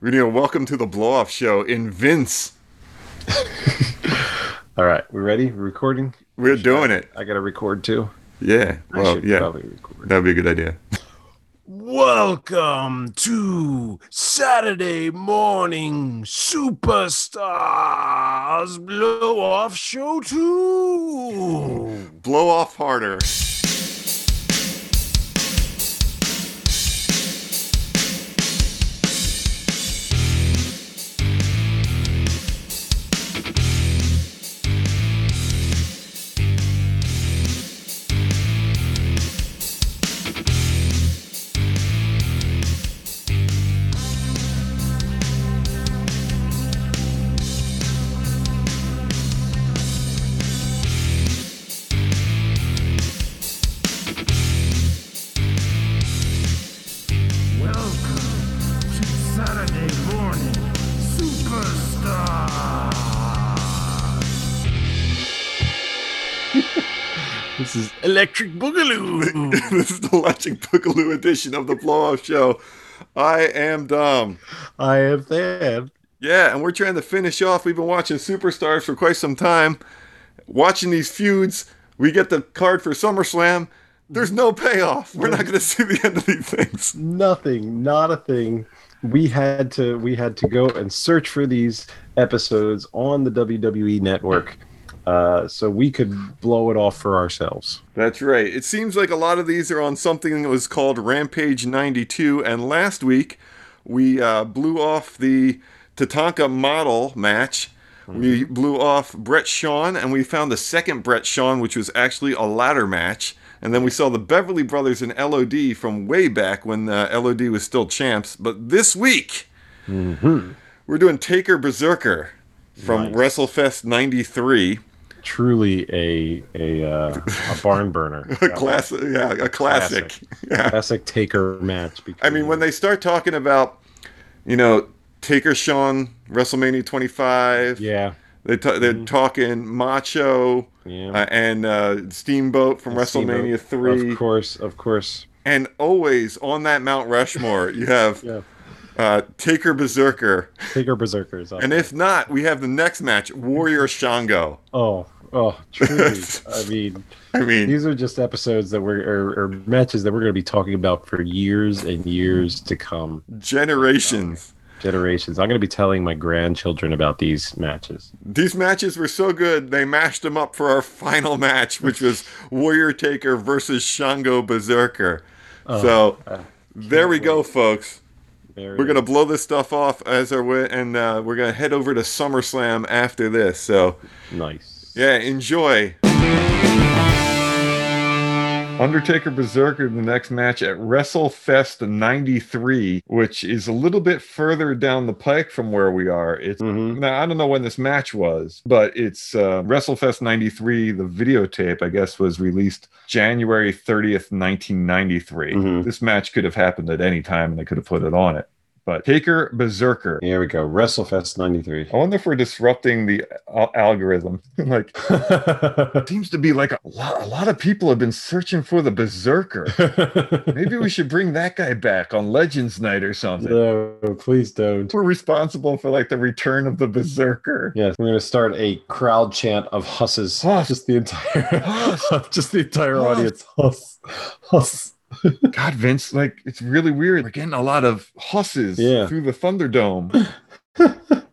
We need a welcome to the blow off show in Vince. All right, we ready? We're recording. We're doing it. I gotta record too. Yeah. I Well, should yeah. probably. That'd be a good idea. Welcome to Saturday Morning Superstars Blow Off Show 2. Blow off harder. this is the Electric Boogaloo edition of the blow off show. I am Dom. I am Thad. Yeah, and we're trying to finish off. We've been watching Superstars for quite some time. Watching these feuds, we get the card for SummerSlam. There's no payoff. We're not going to see the end of these things. Nothing, not a thing. We had to we had to go and search for these episodes on the WWE network, uh, so we could blow it off for ourselves. That's right. It seems like a lot of these are on something that was called Rampage 92, and last week we uh, blew off the Tatanka model match. We blew off Bret Shawn, and we found the second Bret Shawn, which was actually a ladder match. And then we saw the Beverly Brothers and LOD from way back when uh, LOD was still champs. But this week, we're doing Taker Berserker from Nice. WrestleFest 93. Truly a a uh, a barn burner. A classic, yeah, a classic. Yeah. classic taker match. I mean, when they start talking about, you know, Taker Shawn WrestleMania 25, yeah, they ta- they're talking Macho yeah. uh, and uh, Steamboat from WrestleMania Steamboat, 3, Of course, of course. and always on that Mount Rushmore you have Yeah. Uh, Taker Berserker, Taker berserkers. up and if not, we have the next match Warrior Shango. oh oh, truly. I mean. I mean, These are just episodes that we're or, or matches that we're going to be talking about for years and years to come, generations. generations. I'm going to be telling my grandchildren about these matches. These matches were so good, they mashed them up for our final match, which was Warrior Taker versus Shango Berserker. so uh, there we go, folks. There We're gonna blow this stuff off as our way, and uh, we're gonna head over to SummerSlam after this. So nice. yeah, enjoy. Undertaker Berserker, the next match at WrestleFest 93, which is a little bit further down the pike from where we are. It's Mhm. now I don't know when this match was, but it's uh, WrestleFest 93. The videotape, I guess, was released January 30th, 1993. Mhm. This match could have happened at any time, and they could have put it on it. But Taker Berserker. Here we go. WrestleFest '93. I wonder if we're disrupting the al- algorithm. like, it seems to be like a lot, a lot of people have been searching for the Berserker. Maybe we should bring that guy back on Legends Night or something. no, please don't. We're responsible for like the return of the Berserker. Yes, we're going to start a crowd chant of husses. Huss. Just the entire, Huss. just the entire Huss. audience. Huss, huss. God, Vince, like it's really weird. We're getting a lot of husses Yeah. through the Thunderdome.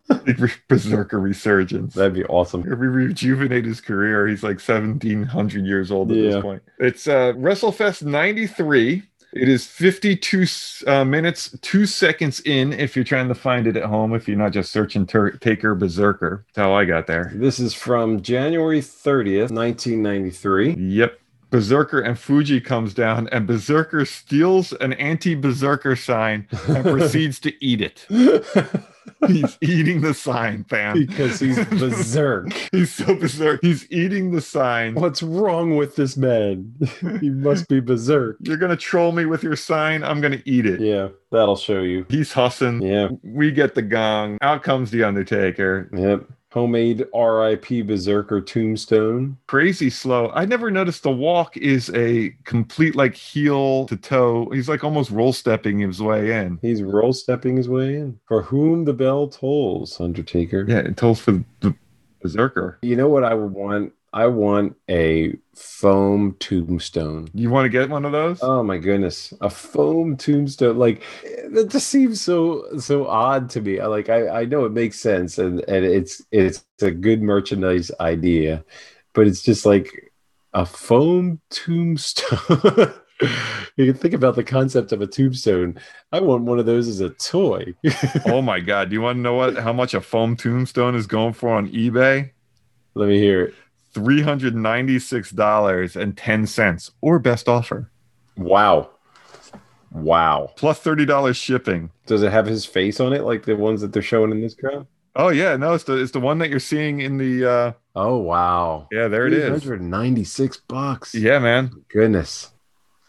Berserker resurgence. That'd be awesome. If we rejuvenate his career, he's like 1700 years old at Yeah. this point. It's uh, WrestleFest 93. It is 52 uh, minutes, two seconds in if you're trying to find it at home, if you're not just searching Tur Taker Berserker. That's how I got there. This is from January 30th, 1993. Yep. Berserker and Fuji comes down, and Berserker steals an anti Berserker sign and proceeds to eat it. He's eating the sign, fam. because he's berserk. He's so berserk. He's eating the sign. What's wrong with this man? he must be berserk. You're gonna troll me with your sign. I'm gonna eat it. Yeah, that'll show you. He's hussing. Yeah. We get the gong. Out comes the Undertaker. Yep. Homemade RIP Berserker tombstone. Crazy slow. I never noticed the walk is a complete like heel to toe. He's like almost roll stepping his way in. He's roll stepping his way in. For whom the bell tolls, Undertaker. Yeah, it tolls for the berserker. You know what I would want? I want a foam tombstone. You want to get one of those? Oh my goodness, a foam tombstone! Like that just seems so so odd to me. I Like I, I know it makes sense, and and it's it's a good merchandise idea, but it's just like a foam tombstone. you can think about the concept of a tombstone. I want one of those as a toy. oh my god! Do you want to know what how much a foam tombstone is going for on eBay? Let me hear it. Three hundred ninety six dollars and ten cents, or best offer, Wow, wow. plus thirty dollars shipping. Does it have his face on it, like the ones that they're showing in this crowd? Oh yeah, no, it's the it's the one that you're seeing in the. uh Oh wow. Yeah, there it is. 196 bucks. Yeah, man. Goodness.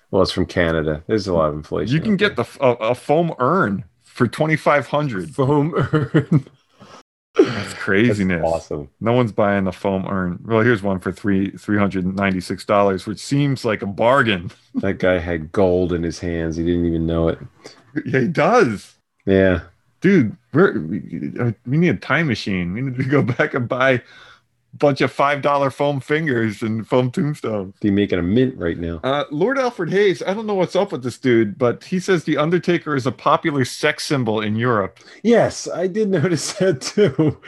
Well, it's from Canada. There's a lot of inflation. You can get the a, a foam urn for twenty five there. hundred. foam urn. That's That's craziness. awesome. No one's buying the foam urn. Well, here's one for three three hundred and ninety six dollars, which seems like a bargain. That guy had gold in his hands. He didn't even know it. yeah, he does, Yeah. dude. We're we, uh, we need a time machine. We need to go back and buy bunch of five dollar foam fingers and foam tombstones. Be making a mint right now. Uh, Lord Alfred Hayes, I don't know what's up with this dude, but he says the Undertaker is a popular sex symbol in Europe. Yes, I did notice that too.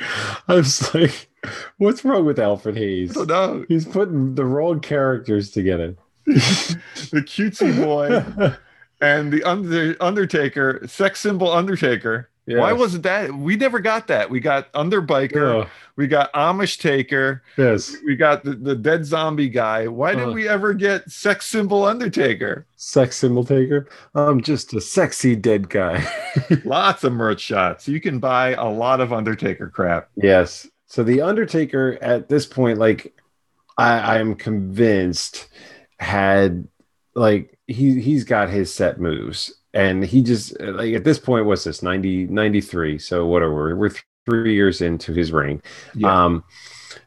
I was like, what's wrong with Alfred Hayes? I don't. He's putting the wrong characters together. the cutesy boy and the under, Undertaker, sex symbol Undertaker. Why wasn't that? We never got that. We got Underbiker, we got Amish Taker, yes. we got the, the dead zombie guy. Why didn't Uh. we ever get sex symbol Undertaker? Sex symbol taker. I'm just a sexy dead guy. Lots of merch shots. You can buy a lot of Undertaker crap. Yes. So the Undertaker at this point, like, I, I'm convinced had like he he's got his set moves, and he just like at this point, what's this 90 93? So what are we? We're three years into his reign. Yeah. Um,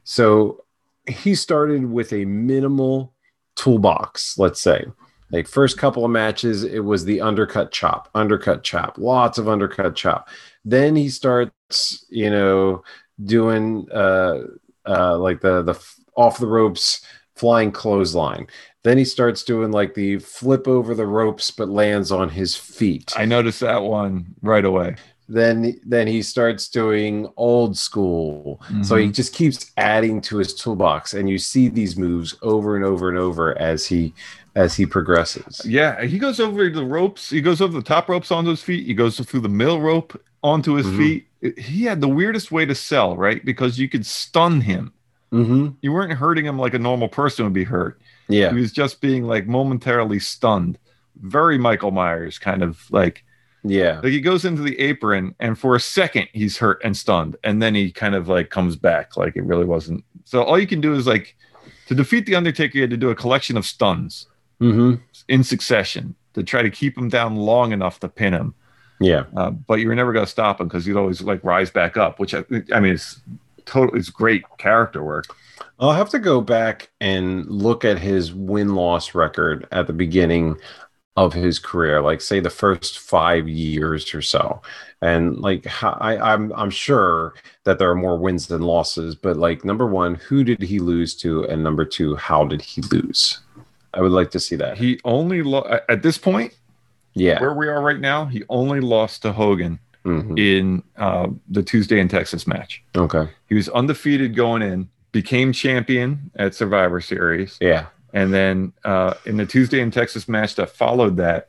so he started with a minimal toolbox, let's say. Like first couple of matches, it was the undercut chop, undercut chop, lots of undercut chop. Then he starts, you know, doing uh, uh, like the the off the ropes flying clothesline. Then he starts doing like the flip over the ropes, but lands on his feet I noticed that one right away. then then he starts doing old school so he just keeps adding to his toolbox and you see these moves over and over and over as he as he progresses Yeah, he goes over the ropes. He goes over the top ropes onto his feet. He goes through the middle rope onto his Mhm. feet. He had the weirdest way to sell, right? Because you could stun him. Mm-hmm. You weren't hurting him like a normal person would be hurt. yeah He was just being like momentarily stunned. Very Michael Myers kind of like yeah like he goes into the apron and for a second he's hurt and stunned and then he kind of like comes back like it really wasn't. So all you can do is like to defeat the Undertaker, you had to do a collection of stuns mm-hmm. in succession to try to keep him down long enough to pin him. yeah Uh, but you were never going to stop him because he'd always like rise back up, which I, I mean, it's totally it's great character work. i'll have to go back and look at his win-loss record at the beginning of his career like say the first five years or so and like I, I'm I'm sure that there are more wins than losses, but like number one, who did he lose to, and number two, how did he lose? I would like to see that. He only lo- at this point Yeah. where we are right now, he only lost to Hogan Mhm. in uh, the Tuesday in Texas match. Okay. He was undefeated going in, became champion at Survivor Series, Yeah. and then uh, in the Tuesday in Texas match that followed that,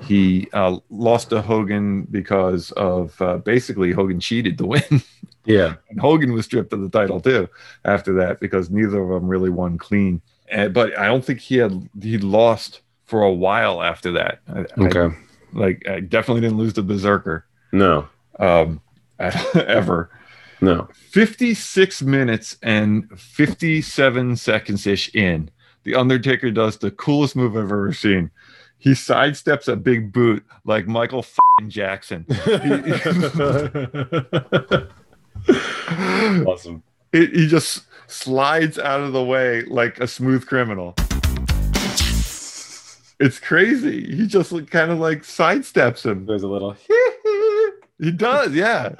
he uh, lost to Hogan because of uh, basically Hogan cheated to win. Yeah. And Hogan was stripped of the title too after that because neither of them really won clean. And, but I don't think he had he lost for a while after that. I, I- Okay. like I definitely didn't lose to Berserker No. um, ever. No. 56 minutes and 57 seconds ish in, The Undertaker does the coolest move I've ever seen. He sidesteps a big boot like Michael Jackson. awesome. It, he just slides out of the way like a smooth criminal. It's crazy. He just kind of like sidesteps him. There's a little. He does, yeah.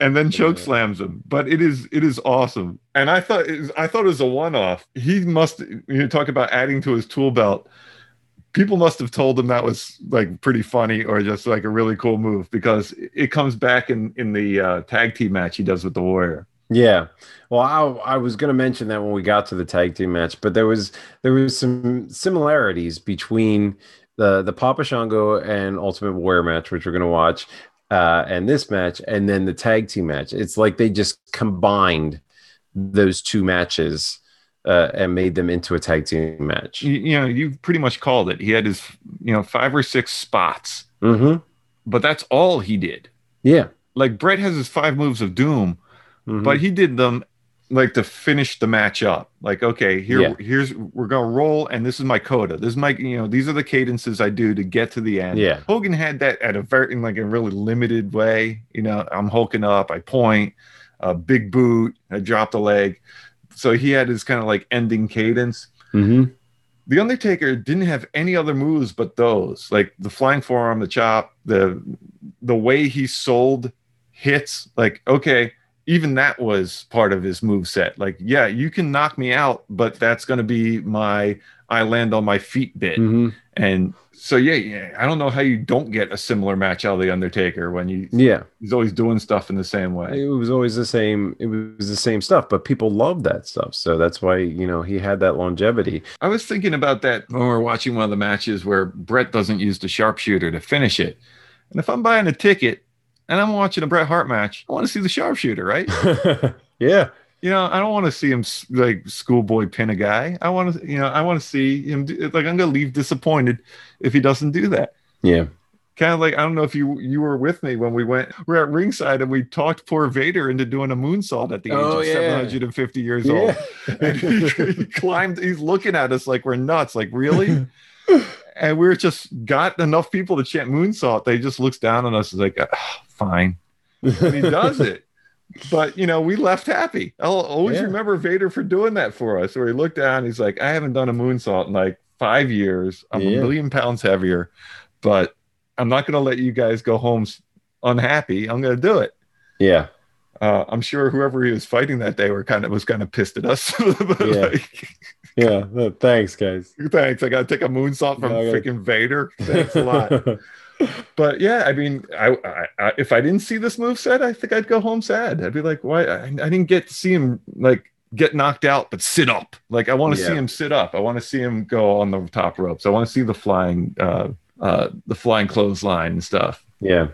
And then choke slams him. But it is it is awesome. And I thought it was, I thought it was a one off. He must you know, talk about adding to his tool belt. People must have told him that was like pretty funny or just like a really cool move because it comes back in in the uh, tag team match he does with the Warrior. Yeah. Well, I, I was going to mention that when we got to the tag team match, but there was there was some similarities between the the Papa Shango and Ultimate Warrior match, which we're going to watch, uh, and this match, and then the tag team match. It's like they just combined those two matches uh, and made them into a tag team match. You, you know, you pretty much called it. He had his you know five or six spots, Mm-hmm. but that's all he did. Yeah. Like Bret has his five moves of doom, Mhm. but he did them like to finish the match up. Like, okay, here, Yeah. here's we're gonna roll, and this is my coda. This is my, you know, these are the cadences I do to get to the end. Yeah. Hogan had that at a very in like a really limited way. You know, I'm hulking up, I point, a big boot, I drop the leg. So he had his kind of like ending cadence. Mhm. The Undertaker didn't have any other moves but those, like the flying forearm, the chop, the the way he sold hits. Like, okay, even that was part of his move set. Like, yeah, you can knock me out, but that's going to be my I land on my feet bit. Mhm. And so, yeah, yeah, I don't know how you don't get a similar match out of the Undertaker when you Yeah. he's always doing stuff in the same way. It was always the same. It was the same stuff, but people loved that stuff. So that's why you know he had that longevity. I was thinking about that when we were watching one of the matches where Bret doesn't use the sharpshooter to finish it. And if I'm buying a ticket and I'm watching a Bret Hart match, I want to see the sharpshooter, right? yeah, you know, I don't want to see him like schoolboy pin a guy. I want to, you know, I want to see him. Do, like I'm gonna leave disappointed if he doesn't do that. yeah, Kind of like I don't know if you you were with me when we went. We are at ringside and we talked poor Vader into doing a moonsault at the age Oh, of yeah. 750 years old. And he, he climbed. He's looking at us like we're nuts. Like really? and we're just got enough people to chant moonsault. They just looks down on us. Is like, "Ah, fine. And he does it. But you know, we left happy. I'll always Yeah. remember Vader for doing that for us. Where he looked down, he's like, I haven't done a moonsault in like five years. I'm Yeah. a million pounds heavier, but I'm not gonna let you guys go home unhappy. I'm gonna do it. yeah, Uh, I'm sure whoever he was fighting that day were kind of was kind of pissed at us. Yeah. like, yeah. Thanks, guys. Thanks. I got to take a moonsault from Yeah, gotta- freaking Vader. Thanks a lot. But yeah, I mean, I, I, I if I didn't see this move set, I think I'd go home sad. I'd be like, why? I, I didn't get to see him like get knocked out, but sit up. Like I want to see him sit up. I want to see him go on the top ropes. I want to see the flying, uh, uh, the flying clothesline and stuff. yeah,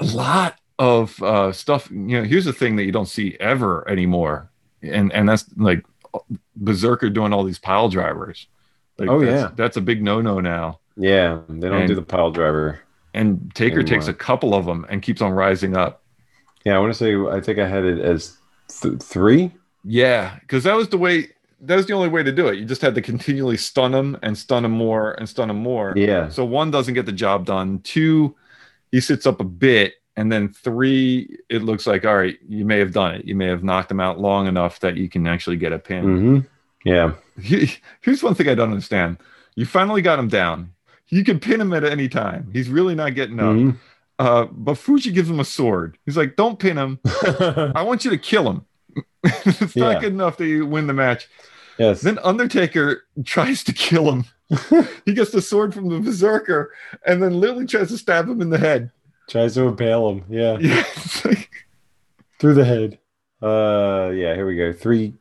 A lot of uh, stuff. You know, here's the thing that you don't see ever anymore, and and that's like Berserker doing all these pile drivers. Like, Oh, that's, yeah. that's a big no no now. yeah. They don't do the pile driver. And Taker And, takes a couple of them and keeps on rising up. Yeah, I want to say I think I had it as th- three. Yeah, because that was the way. That was the only way to do it. You just had to continually stun him and stun him more and stun him more. Yeah, So one doesn't get the job done. Two, he sits up a bit, and then three, it looks like all right, you may have done it. You may have knocked him out long enough that you can actually get a pin. hmm yeah, Here's one thing I don't understand. You finally got him down. You can pin him at any time. He's really not getting up. Mhm. Uh, but Fuji gives him a sword. He's like, "Don't pin him. I want you to kill him." it's Yeah. not good enough that you win the match. yes, Then Undertaker tries to kill him. he gets the sword from the Berserker and then literally tries to stab him in the head. Tries to impale him. Yeah, Yeah, like- through the head. Uh, yeah. Here we go. Three,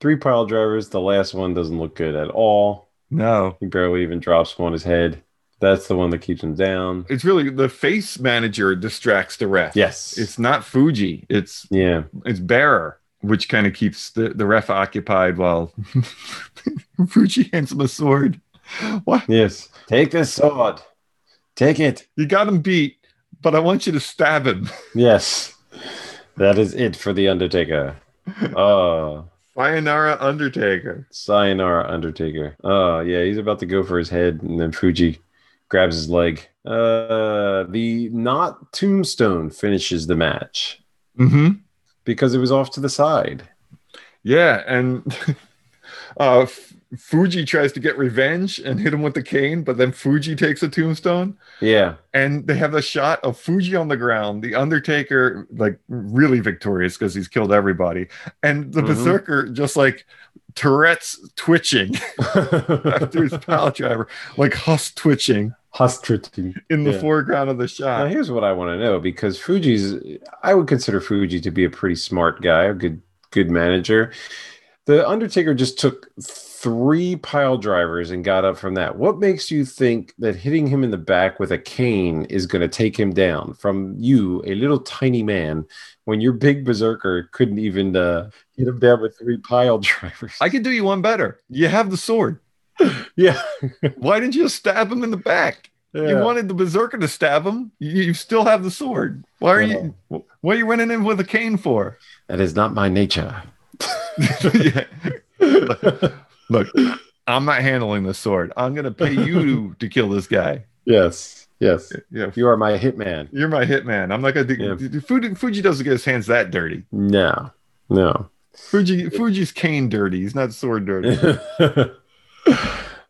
three pile drivers. The last one doesn't look good at all. no. He barely even drops one on his head. That's the one that keeps him down. It's really the face manager distracts the ref. Yes. It's not Fuji. It's yeah. it's Bearer, which kind of keeps the, the ref occupied while Fuji hands him a sword. What? Yes. Take this sword. Take it. You got him beat, but I want you to stab him. Yes. That is it for the Undertaker. Oh, Sayonara Undertaker. Sayonara Undertaker. Oh, yeah, he's about to go for his head, and then Fuji grabs his leg. Uh, the not tombstone finishes the match. Mm-hmm. because it was off to the side. Yeah, and uh, Fuji tries to get revenge and hit him with the cane, but then Fuji takes a tombstone, Yeah. and they have a shot of Fuji on the ground, the Undertaker like really victorious because he's killed everybody, and the Mhm. Berserker just like Tourette's twitching after his pile driver, like Huss twitching Hostrity. in the Yeah. foreground of the Now shot. here's what I want to know because Fuji's I would consider Fuji to be a pretty smart guy, a good good manager. The Undertaker just took three pile drivers and got up from that. What makes you think that hitting him in the back with a cane is going to take him down from you, a little tiny man, when your big berserker couldn't even uh, hit him down with three pile drivers? I could do you one better. You have the sword. yeah. Why didn't you just stab him in the back? You wanted the berserker to stab him. You, you still have the sword. Why are you? What are you running in with a cane for? That is not my nature. Yeah. Look, I'm not handling the sword. I'm gonna pay you to kill this guy. yes. Yes. Yeah, You are my hitman. you're my hitman. I'm not gonna do. Yeah. Fuji, Fuji doesn't get his hands that dirty. No. No. Fuji, Fuji's cane dirty. He's not sword dirty.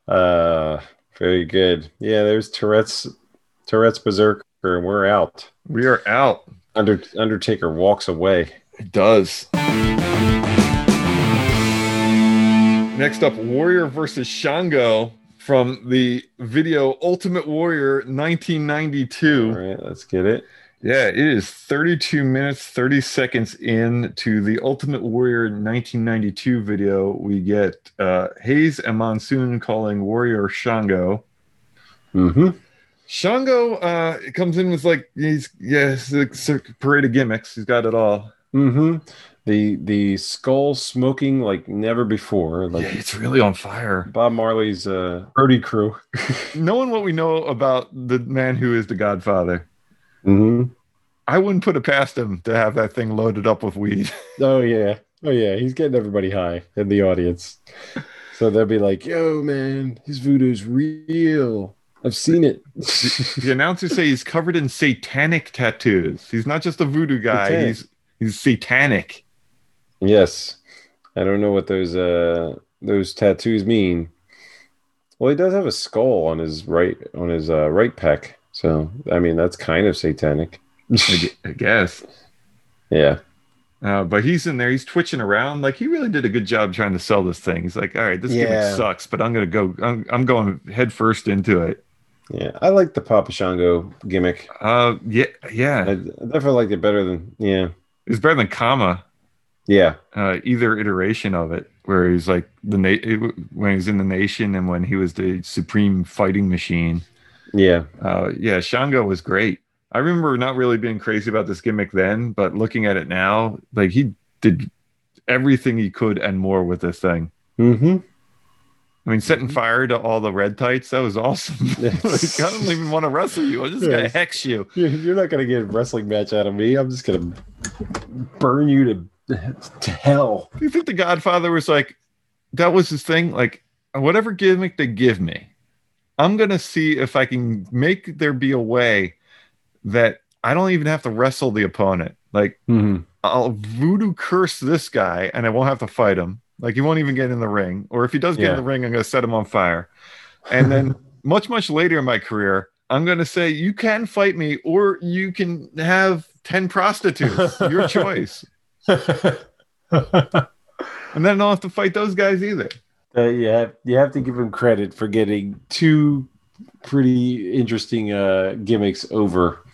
uh very good. Yeah, there's Tourette's Tourette's Berserker, and we're out. We are out. Under Undertaker walks away. It does. Next up, Warrior versus Shango from the video Ultimate Warrior 1992. All right, let's get it. Yeah, it is 32 minutes, 30 seconds in to the Ultimate Warrior 1992 video. We get uh, Hayes and Monsoon calling Warrior Shango. Mm-hmm. Shango uh, comes in with like he's yeah, it's circ- parade of gimmicks. He's got it all. Mm-hmm. The the skull smoking like never before. Like yeah, it's really on fire. Bob Marley's uh birdie crew. Knowing what we know about the man who is the Godfather, Mm-hmm. I wouldn't put it past him to have that thing loaded up with weed. Oh yeah. Oh yeah. He's getting everybody high in the audience. So they'll be like, yo, man, his voodoo's real. I've seen it. the announcers say he's covered in satanic tattoos. He's not just a voodoo guy. Satanic. He's he's satanic. Yes. I don't know what those uh those tattoos mean. Well, he does have a skull on his right on his uh, right pec. So I mean that's kind of satanic. I guess. yeah. Uh, but he's in there. He's twitching around. Like he really did a good job trying to sell this thing. He's like, all right, this Yeah. gimmick sucks, but I'm gonna go. I'm, I'm going head first into it. Yeah. I like the Papa Shango gimmick. Uh, yeah, yeah. I, I definitely liked it better than yeah. It's better than Kama. Yeah. uh, either iteration of it, where he's like the na- when he's in the nation and when he was the supreme fighting machine. Yeah. Uh, yeah, Shango was great. I remember not really being crazy about this gimmick then, but looking at it now, like he did everything he could and more with this thing. Mm-hmm. I mean, setting fire to all the red tights, that was awesome. Yes. like, I don't even want to wrestle you. I'm just going to hex you. You're not gonna get a wrestling match out of me. I'm just gonna burn you to to hell. Do you think the Godfather was like, that was his thing? Like, whatever gimmick they give me, I'm going to see if I can make there be a way that I don't even have to wrestle the opponent. Like, Mm-hmm. I'll voodoo curse this guy and I won't have to fight him. Like, he won't even get in the ring. Or if he does get Yeah. in the ring, I'm going to set him on fire. And then, much, much later in my career, I'm going to say, you can fight me or you can have 10 prostitutes. Your choice. And then I don't have to fight those guys either. Uh, you have you have to give him credit for getting two pretty interesting uh, gimmicks over.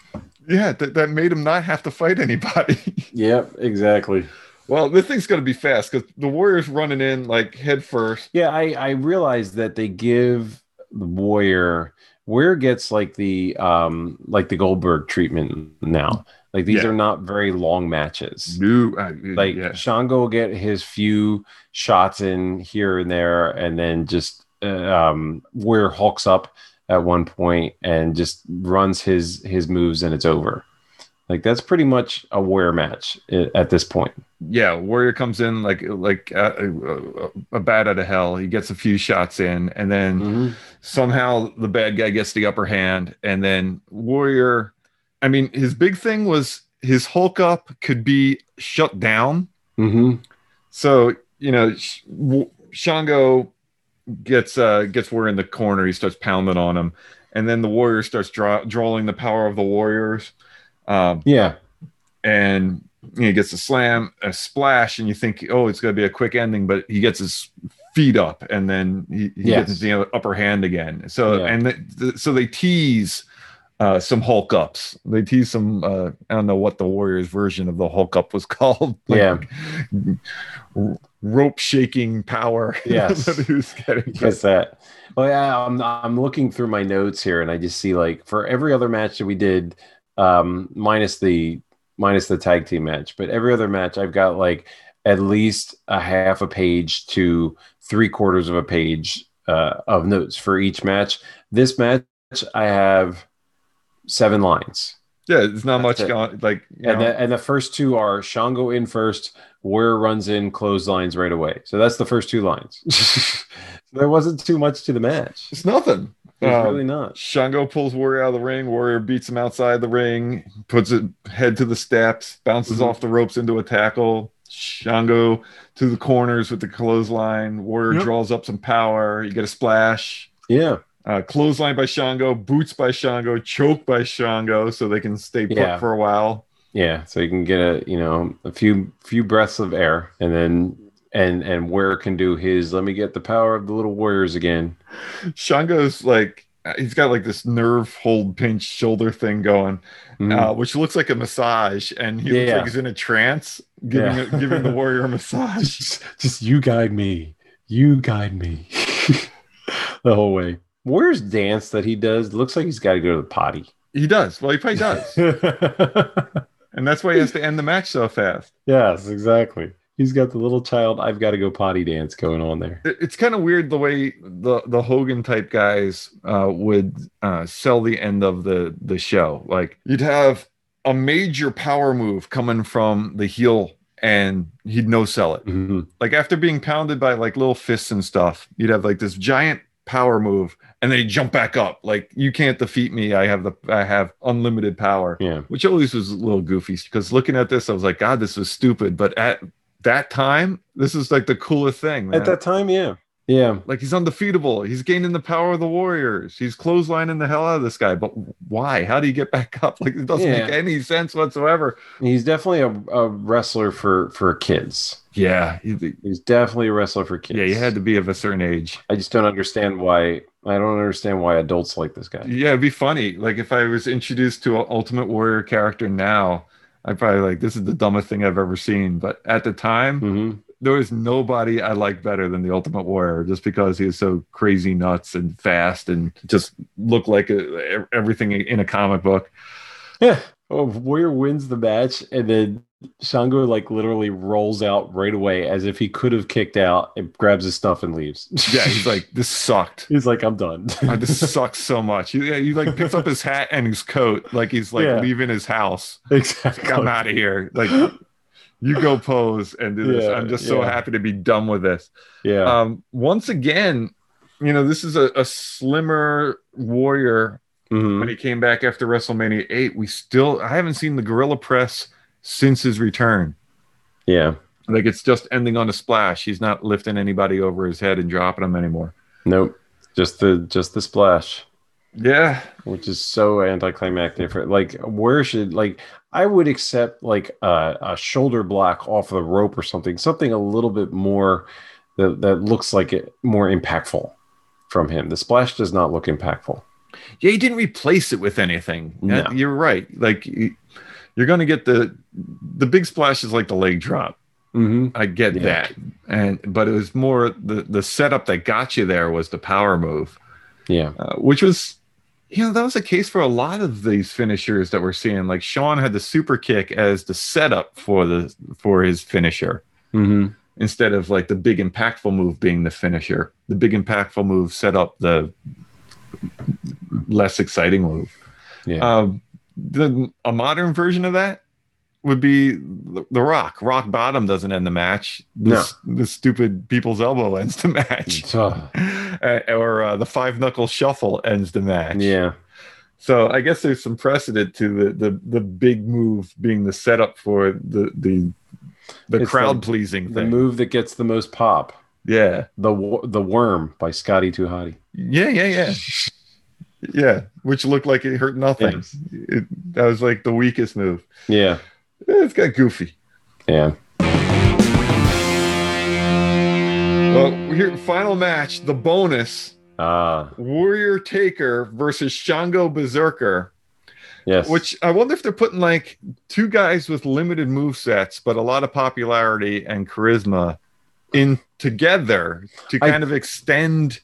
Yeah, that, that made him not have to fight anybody. Yep, exactly. well, this thing's going to be fast because the Warriors running in like head first. Yeah, I I realized that they give the Warrior Warrior gets like the um like the Goldberg treatment now. Like these Yeah. are not very long matches. New, uh, Like yeah. Shango will get his few shots in here and there, and then just uh, um Warrior hulks up at one point and just runs his his moves, and it's over. Like that's pretty much a Warrior match at this point. yeah, Warrior comes in like like uh, a, a bat out of hell. He gets a few shots in, and then somehow the bad guy gets the upper hand, and then Warrior. I mean, his big thing was his Hulk up could be shut down. Mm-hmm. So you know, Sh- W- Shango gets uh gets Warrior in the corner. He starts pounding on him, and then the Warrior starts draw- drawing the power of the Warriors. Um, Yeah. and you know, he gets a slam, a splash, and you think, oh, it's going to be a quick ending, but he gets his feet up, and then he, he Yes. gets the upper hand again. So Yeah. and th- th- so they tease uh, some Hulk ups. They tease some. Uh, I don't know what the Warriors version of the Hulk up was called. Yeah. r- rope shaking power. Yes. was getting. That. Well, yeah, I'm I'm looking through my notes here, and I just see like for every other match that we did, um, minus the minus the tag team match, but every other match I've got like at least a half a page to three quarters of a page uh, of notes for each match. This match I have seven lines. Yeah, it's not That's much it. going. Like And the, and the first two are Shango in first, Warrior runs in, clotheslines right away. So that's the first two lines. there wasn't too much to the match. it's nothing. There's Um, really not. Shango pulls Warrior out of the ring. Warrior beats him outside the ring, puts it head to the steps, bounces Mhm. off the ropes into a tackle. Shango to the corners with the clothesline. Warrior Yep. draws up some power. You get a splash. Yeah. Uh, clothesline by Shango, boots by Shango, choke by Shango, so they can stay put Yeah. for a while. Yeah. So you can get a, you know, a few few breaths of air and then and and Warrior can do his let me get the power of the little warriors again. Shango's like he's got like this nerve hold pinch shoulder thing going, Mhm. uh, which looks like a massage, and he looks like he's in a trance, giving Yeah. giving the warrior a massage. just, just you guide me. You guide me. the whole way. Warrior's dance that he does looks like he's got to go to the potty. He does. Well, he probably does, and that's why he has to end the match so fast. yes, exactly. He's got the little child I've got to go potty dance going on there. It's kind of weird the way the the Hogan type guys uh, would uh, sell the end of the the show. Like you'd have a major power move coming from the heel, and he'd no sell it. Mhm. like after being pounded by like little fists and stuff, you'd have like this giant power move, and then he'd jump back up. Like you can't defeat me. I have the I have unlimited power, Yeah. which always was a little goofy. Because looking at this, I was like, God, this was stupid. But at that time, this is like the coolest thing. Man. At that time, yeah. Yeah. like he's undefeatable. He's gaining the power of the Warriors. He's clotheslining the hell out of this guy. But why? How do you get back up? Like it doesn't Yeah. make any sense whatsoever. He's definitely a, a wrestler for for kids. Yeah, he- He's definitely a wrestler for kids. yeah, you had to be of a certain age. I just don't understand why. I don't understand why adults like this guy. Yeah, it'd be funny. Like if I was introduced to an Ultimate Warrior character now, I'd probably like this is the dumbest thing I've ever seen. But at the time, hmm there was nobody I liked better than the Ultimate Warrior, just because he was so crazy nuts and fast and just looked like a, everything in a comic book. Yeah. Oh, Warrior wins the match, and then Shango like literally rolls out right away as if he could have kicked out and grabs his stuff and leaves. Yeah, he's like, this sucked. he's like, I'm done. Uh, this sucks so much. He, yeah, he like picks up his hat and his coat, like he's like Yeah. leaving his house. exactly. I'm out of here. Like you go pose and do this. Yeah, I'm just so yeah. happy to be done with this. Yeah. Um, once again, you know, this is a, a slimmer warrior Mhm. when he came back after WrestleMania 8. We still I haven't seen the gorilla press since his return. Yeah. Like it's just ending on a splash. He's not lifting anybody over his head and dropping them anymore. Nope. Just the just the splash. Yeah. which is so anticlimactic for like where should like i would accept like a, a shoulder block off the rope or something something a little bit more that, that looks like it more impactful from him the splash does not look impactful Yeah, he didn't replace it with anything. No. Uh, You're right. Like you- you're going to get the the big splash is like the leg drop. mm-hmm. I get Yeah. that. And but it was more the the setup that got you there was the power move, yeah uh, which was you know that was the case for a lot of these finishers that we're seeing. Like Shawn had the super kick as the setup for the for his finisher mm-hmm. instead of like the big impactful move being the finisher. The big impactful move set up the less exciting move. yeah Um, the a modern version of that would be the, the Rock. Rock bottom doesn't end the match. The, the stupid people's elbow ends the match, Oh, Uh, or uh, the five knuckle shuffle ends the match. yeah So I guess there's some precedent to the the, the big move being the setup for the the the It's crowd pleasing The thing. move that gets the most pop. Yeah. The the worm by Scotty 2 Hotty. Yeah, yeah, yeah. Yeah, which looked like it hurt nothing. It, that was like the weakest move. Yeah. It's got goofy. Yeah. Well, here, final match, the bonus Ah, Warrior Taker versus Shango Berserker. yes. Which I wonder if they're putting like two guys with limited move sets, but a lot of popularity and charisma in together to I- kind of extend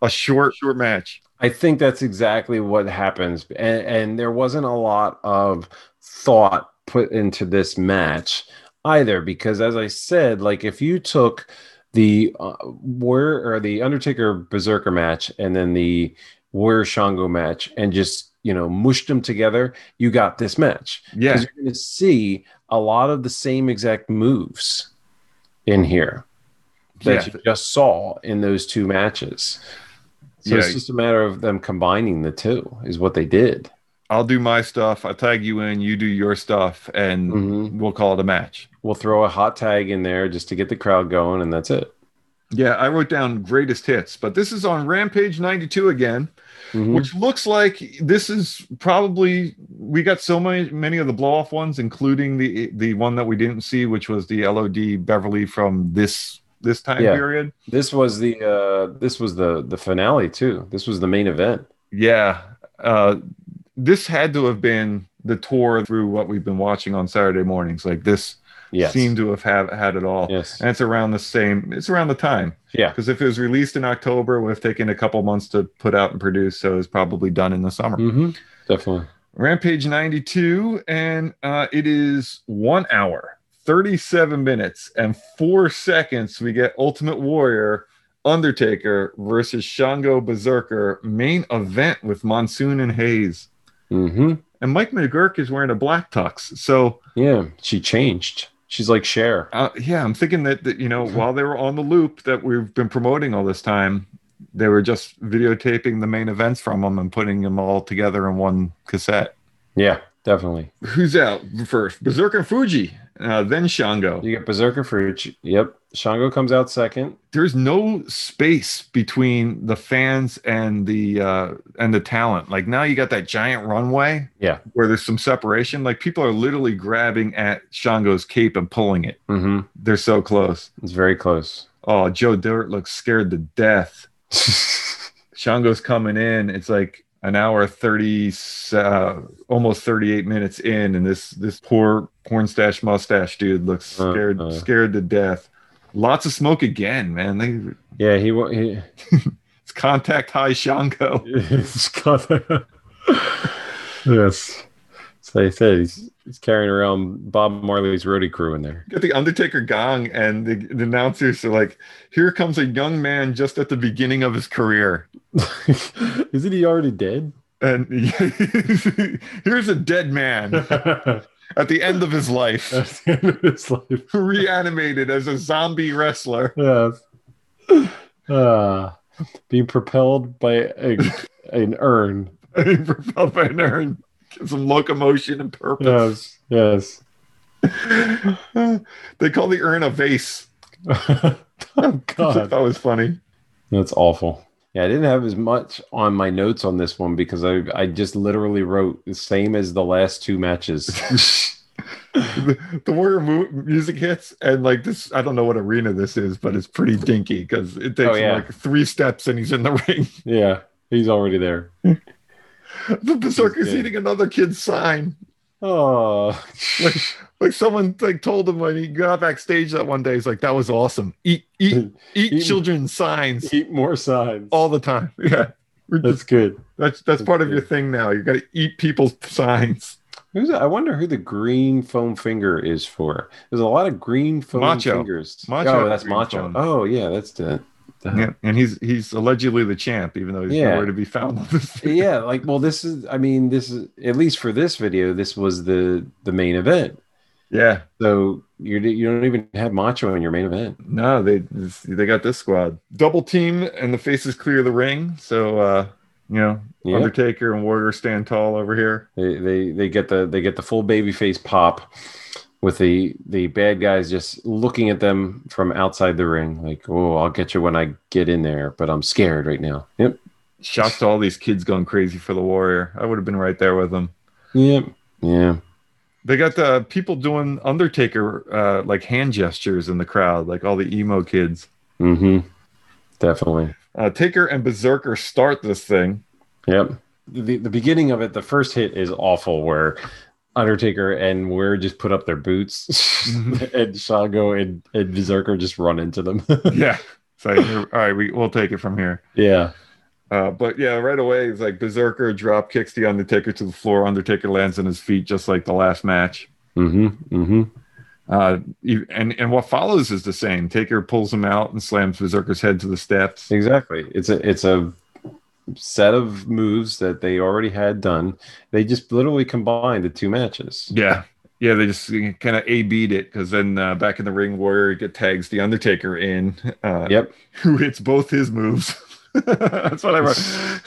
a short short match. I think that's exactly what happens. And, and there wasn't a lot of thought put into this match either, because as I said, like if you took the uh, Warrior or the Undertaker Berserker match and then the Warrior Shango match and just you know mushed them together, you got this match. Yeah, Because you're going to see a lot of the same exact moves in here that yeah. you just saw in those two matches. So it's just a matter of them combining the two, is what they did. I'll do my stuff. I'll tag you in. You do your stuff, and Mhm. we'll call it a match. We'll throw a hot tag in there just to get the crowd going, and that's it. Yeah, I wrote down greatest hits, but this is on Rampage 92 again, Mhm. which looks like this is probably we got so many many of the blow off ones, including the the one that we didn't see, which was the LOD Beverly from this this time Yeah. period. This was the uh, this was the the finale too. This was the main event. Yeah, uh, this had to have been the tour through what we've been watching on Saturday mornings. Like this Yes. seemed to have, have had it all. yes. And it's around the same. It's around the time. Yeah. Because if it was released in October, it would have taken a couple months to put out and produce. So it's probably done in the summer. hmm Definitely. Rampage 92, and uh, it is one hour, 37 minutes, and four seconds. We get Ultimate Warrior, Undertaker versus Shango Berserker main event with Monsoon and Hayes. Hmm And Mike McGuirk is wearing a black tux. So, Yeah. She changed. She's like Cher. uh, yeah, I'm thinking that, that, you know, while they were on the loop that we've been promoting all this time, they were just videotaping the main events from them and putting them all together in one cassette. Yeah. Definitely. Who's out first? Berserker and Fuji, uh, then Shango. You get Berserker for yep. Shango comes out second. There's no space between the fans and the uh, and the talent. Like now, you got that giant runway. Yeah. where there's some separation. Like people are literally grabbing at Shango's cape and pulling it. hmm They're so close. It's very close. Oh, Joe Dirt looks scared to death. Shango's coming in. It's like an hour 30 uh, almost 38 minutes in and this this poor porn stash mustache dude looks Uh, scared uh. scared to death lots of smoke again man they yeah, he he. it's contact high shango It's got yes. So they said he's he's carrying around Bob Marley's roadie crew in there. got the undertaker gong and the, the announcers are like here comes a young man just at the beginning of his career Isn't he already dead? and here's a dead man at the end of his life it's like reanimated as a zombie wrestler yes. Uh, being propelled by a, an urn. being propelled by an urn. Some locomotion and purpose. Yes. Yes. they call the urn a vase. oh God. that was funny. That's awful. Yeah, I didn't have as much on my notes on this one because I I just literally wrote the same as the last two matches. the, the warrior mu- music hits and like this i don't know what arena this is but it's pretty dinky because it takes Oh, him like three steps and he's in the ring yeah, he's already there. the berserker's eating another kid's sign Oh, like like someone like told him when he got backstage that one day he's like that was awesome eat eat eat Eat- children's signs eat more signs. all the time yeah We're That's good. that's that's That's part of your thing now you got to eat people's signs Who's I wonder who the green foam finger is for. There's a lot of green foam Macho. fingers. Macho oh, that's macho. foam. Oh, yeah, that's the. Yeah and he's he's allegedly the champ even though he's Yeah. nowhere to be found on this yeah like well this is i mean this is at least for this video this was the the main event yeah so you you don't even have macho in your main event No, they they got this squad double team, and the faces clear the ring. So uh, You know, Yeah. Undertaker and Warrior stand tall over here. They, they they get the they get the full baby face pop with the the bad guys just looking at them from outside the ring like oh I'll get you when I get in there but I'm scared right now yep Shouts to all these kids going crazy for the Warrior. I would have been right there with them. yep yeah They got the people doing Undertaker uh, like hand gestures in the crowd, like all the emo kids. mm-hmm definitely Uh, Taker and Berserker start this thing. yep the the beginning of it the first hit is awful where Undertaker and Warrior just put up their boots and Shango and, and Berserker just run into them yeah. So all right, we we'll take it from here. yeah Uh, but yeah, right away it's like Berserker drop kicks the Undertaker to the floor. Undertaker lands on his feet just like the last match. mm-hmm mm-hmm Uh, and and what follows is the same. Taker pulls him out and slams Berserker's head to the steps. Exactly. It's a it's a set of moves that they already had done. They just literally combined the two matches. Yeah, yeah, they just kind of a beat it because then uh, back in the ring, Warrior get tags the Undertaker in. Uh, Yep. who hits both his moves. That's what I wrote.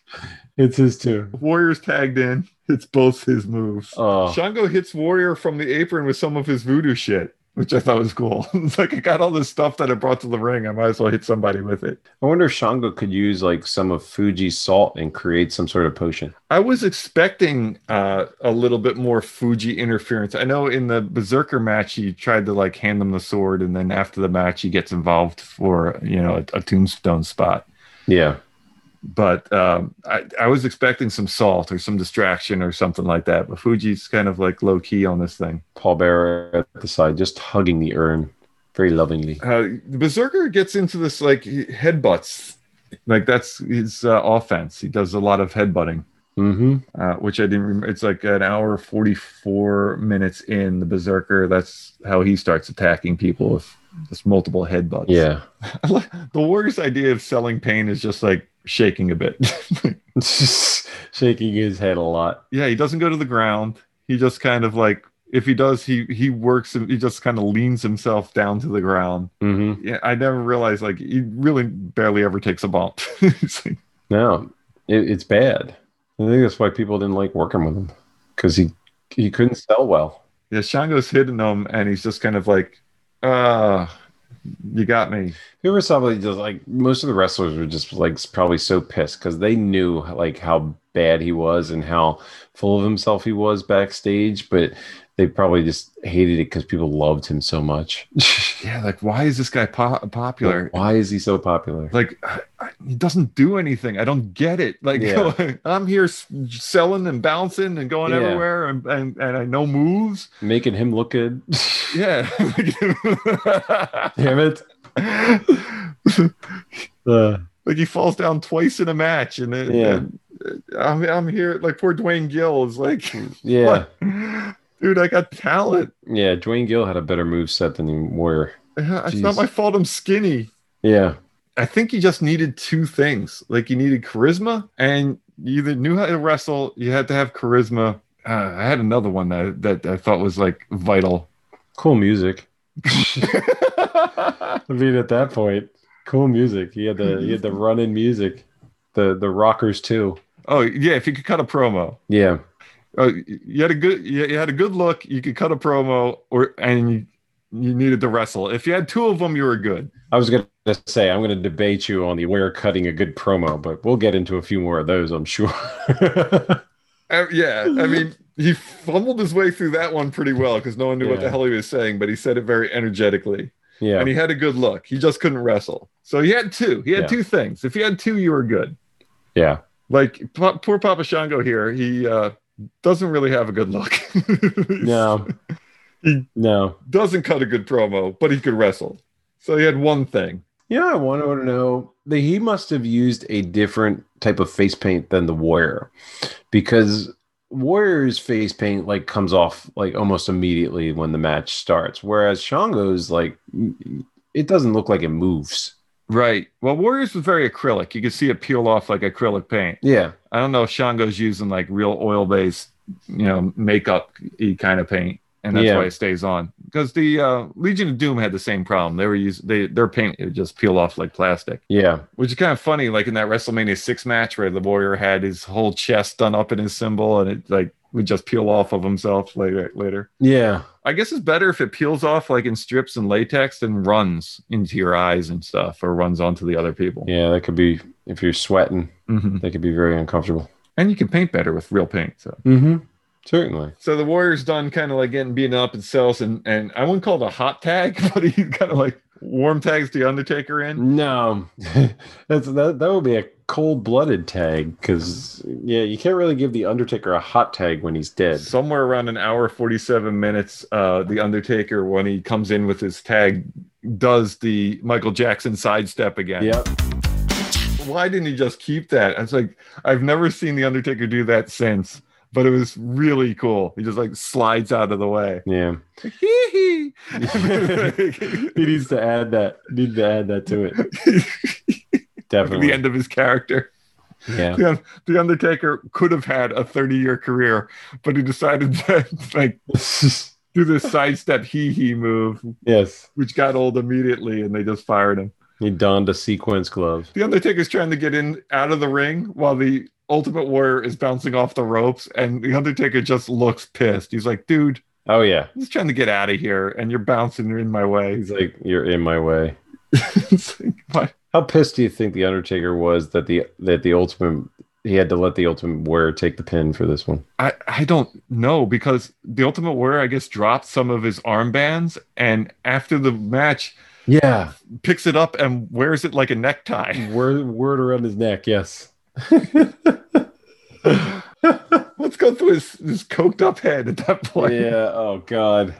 It's his too. Warrior's tagged in. Hits both his moves. Oh, Shango hits Warrior from the apron with some of his voodoo shit, which I thought was cool. it's like I got all this stuff that I brought to the ring. I might as well hit somebody with it. I wonder if Shango could use like some of Fuji's salt and create some sort of potion. I was expecting uh, a little bit more Fuji interference. I know in the Berserker match he tried to like hand them the sword, and then after the match he gets involved for you know a, a tombstone spot. Yeah. But um, I, I was expecting some salt or some distraction or something like that. But Fuji's kind of like low key on this thing. Paul Bearer at the side, just hugging the urn very lovingly. Uh, the Berserker gets into this like he headbutts, like that's his uh, offense. He does a lot of headbutting. Mm-hmm. uh, which I didn't. Remember. It's like an hour forty-four minutes in the Berserker. That's how he starts attacking people with just multiple headbutts. Yeah. The worst idea of selling pain is just like shaking a bit. Shaking his head a lot. yeah, he doesn't go to the ground. He just kind of like if he does, he he works. He just kind of leans himself down to the ground. Mm-hmm. Yeah, I never realized like he really barely ever takes a bump. Like, No, it, it's bad. I think that's why people didn't like working with him because he he couldn't sell well. yeah, Shango's hitting him, and he's just kind of like, uh you got me. He was probably just like most of the wrestlers were just like probably so pissed because they knew like how bad he was and how full of himself he was backstage, but they probably just hated it because people loved him so much. Yeah, like why is this guy po- popular? Like, why is he so popular? Like I, I, he doesn't do anything. I don't get it. Like Yeah. I'm here selling and bouncing and going Yeah. everywhere, and, and and I know moves. Making him look good. Yeah. Damn it. Uh, like he falls down twice in a match, and, it, Yeah. and I'm I'm here like poor Duane Gill is like, yeah. what? Dude, I got talent. Yeah. Duane Gill had a better move set than him. Warrior. It's not my fault. I'm skinny. Yeah. I think he just needed two things. Like you needed charisma, and you either knew how to wrestle. You had to have charisma. Uh, I had another one that that I thought was like vital. Cool music. I mean, at that point, cool music. He had the he had the run in music, the the rockers too. oh yeah, if you could cut a promo, Yeah, oh, you had a good you you had a good look. You could cut a promo, or and you, you needed to wrestle. If you had two of them, you were good. I was gonna say I'm gonna debate you on the where cutting a good promo, but we'll get into a few more of those, I'm sure. Uh, yeah, I mean, he fumbled his way through that one pretty well because no one knew what the hell he was saying, but he said it very energetically. yeah, and he had a good look. He just couldn't wrestle. So he had two. He had Yeah. two things. If you had two, you were good. yeah. Like po- poor Papa Shango here, he uh, doesn't really have a good look. No, He- no. doesn't cut a good promo, but he could wrestle. So he had one thing. You know, I want to know that he must have used a different type of face paint than the Warrior, because Warrior's face paint like comes off like almost immediately when the match starts, whereas Shango's like it doesn't look like it moves. Right. Well, Warriors was very acrylic. You could see it peel off like acrylic paint. Yeah, I don't know if Shango's using like real oil based, you know, makeup kind of paint, and that's Yeah. why it stays on. because the uh, Legion of Doom had the same problem. They were using they their paint it would just peel off like plastic, Yeah. which is kind of funny. Like in that WrestleMania six match where the Warrior had his whole chest done up in his symbol, and it like would just peel off of himself later. Later, Yeah. I guess it's better if it peels off like in strips and latex and runs into your eyes and stuff, or runs onto the other people. Yeah. That could be if you're sweating, Mhm. that could be very uncomfortable. And you can paint better with real paint. So. Mm-hmm. Certainly. So the Warrior's done kind of like getting beaten up and sells, and and I wouldn't call it a hot tag, but he kind of like warm tags the Undertaker in. No, that's that. That would be a cold-blooded tag because yeah, you can't really give the Undertaker a hot tag when he's dead. Somewhere around an hour forty seven minutes, uh, the Undertaker when he comes in with his tag does the Michael Jackson sidestep again. Yep. Why didn't he just keep that? I was like, I've never seen the Undertaker do that since, but it was really cool. He just like slides out of the way. Yeah. He needs to add that. Need to add that to it. Definitely. the end of his character. Yeah. the, the Undertaker could have had a 30 year career, but he decided to like do this sidestep hee hee move, yes. which got old immediately, and they just fired him. He donned a sequence glove. The Undertaker's trying to get in out of the ring while the Ultimate Warrior is bouncing off the ropes, and the Undertaker just looks pissed. He's like, dude, Oh yeah. I'm just trying to get out of here, and you're bouncing in my way. He's like, you're in my way. Like? How pissed do you think the Undertaker was that the that the ultimate he had to let the ultimate warrior take the pin for this one? I, I don't know because the Ultimate Warrior, I guess, dropped some of his armbands, and after the match, Yeah. picks it up and wears it like a necktie. Word word around his neck. Yes. Let's go through his, his coked up head at that point. yeah. Oh God.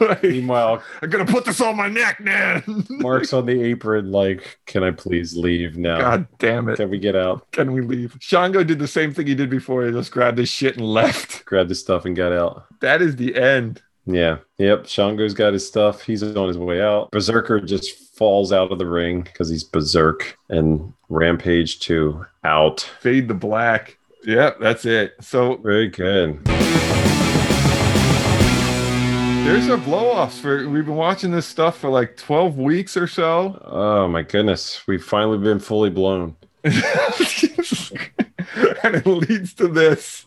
Like, Meanwhile, I'm gonna put this on my neck, man. Mark's on the apron. Like, can I please leave now? God damn it. Can we get out? Can we leave? Shango did the same thing he did before. He just grabbed his shit and left. Grabbed his stuff and got out. That is the end. Yeah. Yep. Shango's got his stuff. He's on his way out. Berserker just falls out of the ring because he's berserk. And Rampage 2 out. Fade the black. Yep, that's it. So Very good. there's our blow offs for we've been watching this stuff for like 12 weeks or so. Oh my goodness. We've finally been fully blown. and it leads to this.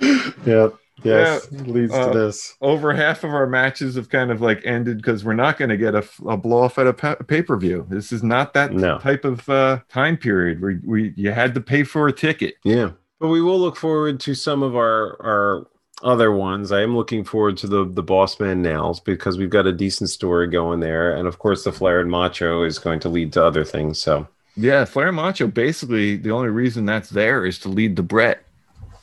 Yep. Yes. Leads Uh, to this. Over half of our matches have kind of like ended because we're not going to get a, a blow off at a pa- pay per view. This is not that No. type of uh, time period where we you had to pay for a ticket. Yeah. But we will look forward to some of our our other ones. I am looking forward to the the Boss Man Nailz because we've got a decent story going there, and of course the Flair and Macho is going to lead to other things. So Yeah, Flair and Macho basically the only reason that's there is to lead the Bret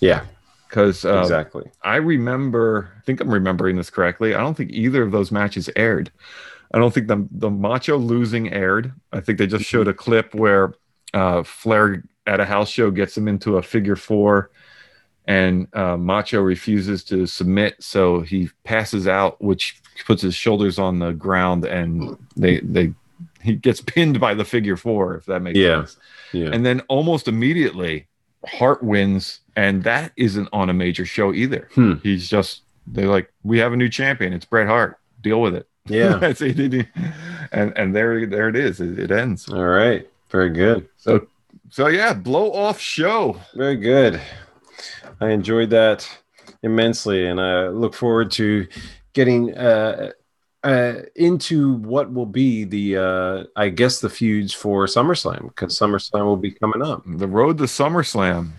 yeah, because uh, exactly. I remember, I think I'm remembering this correctly. I don't think either of those matches aired. I don't think the the Macho losing aired. I think they just showed a clip where uh, Flair at a house show gets him into a figure four, and uh, Macho refuses to submit, so he passes out, which puts his shoulders on the ground, and they they he gets pinned by the figure four, if that makes Yeah. sense. Yeah, And then almost immediately, Hart wins, and that isn't on a major show either. Hmm. He's just they're like, we have a new champion. It's Bret Hart. Deal with it. yeah. And and there there it is. It, it ends. All right, very good, So so yeah, blow off show. very good. I enjoyed that immensely, and I look forward to getting uh, uh, into what will be the, uh, I guess, the feuds for SummerSlam because SummerSlam will be coming up. The road to SummerSlam.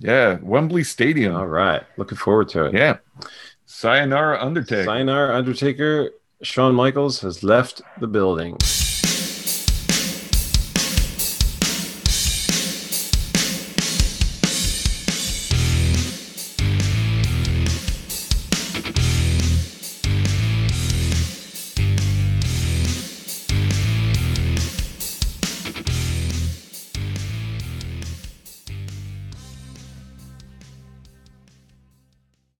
Yeah, Wembley Stadium. All right, looking forward to it. Yeah. Sayonara Undertaker. Sayonara Undertaker. Shawn Michaels has left the building.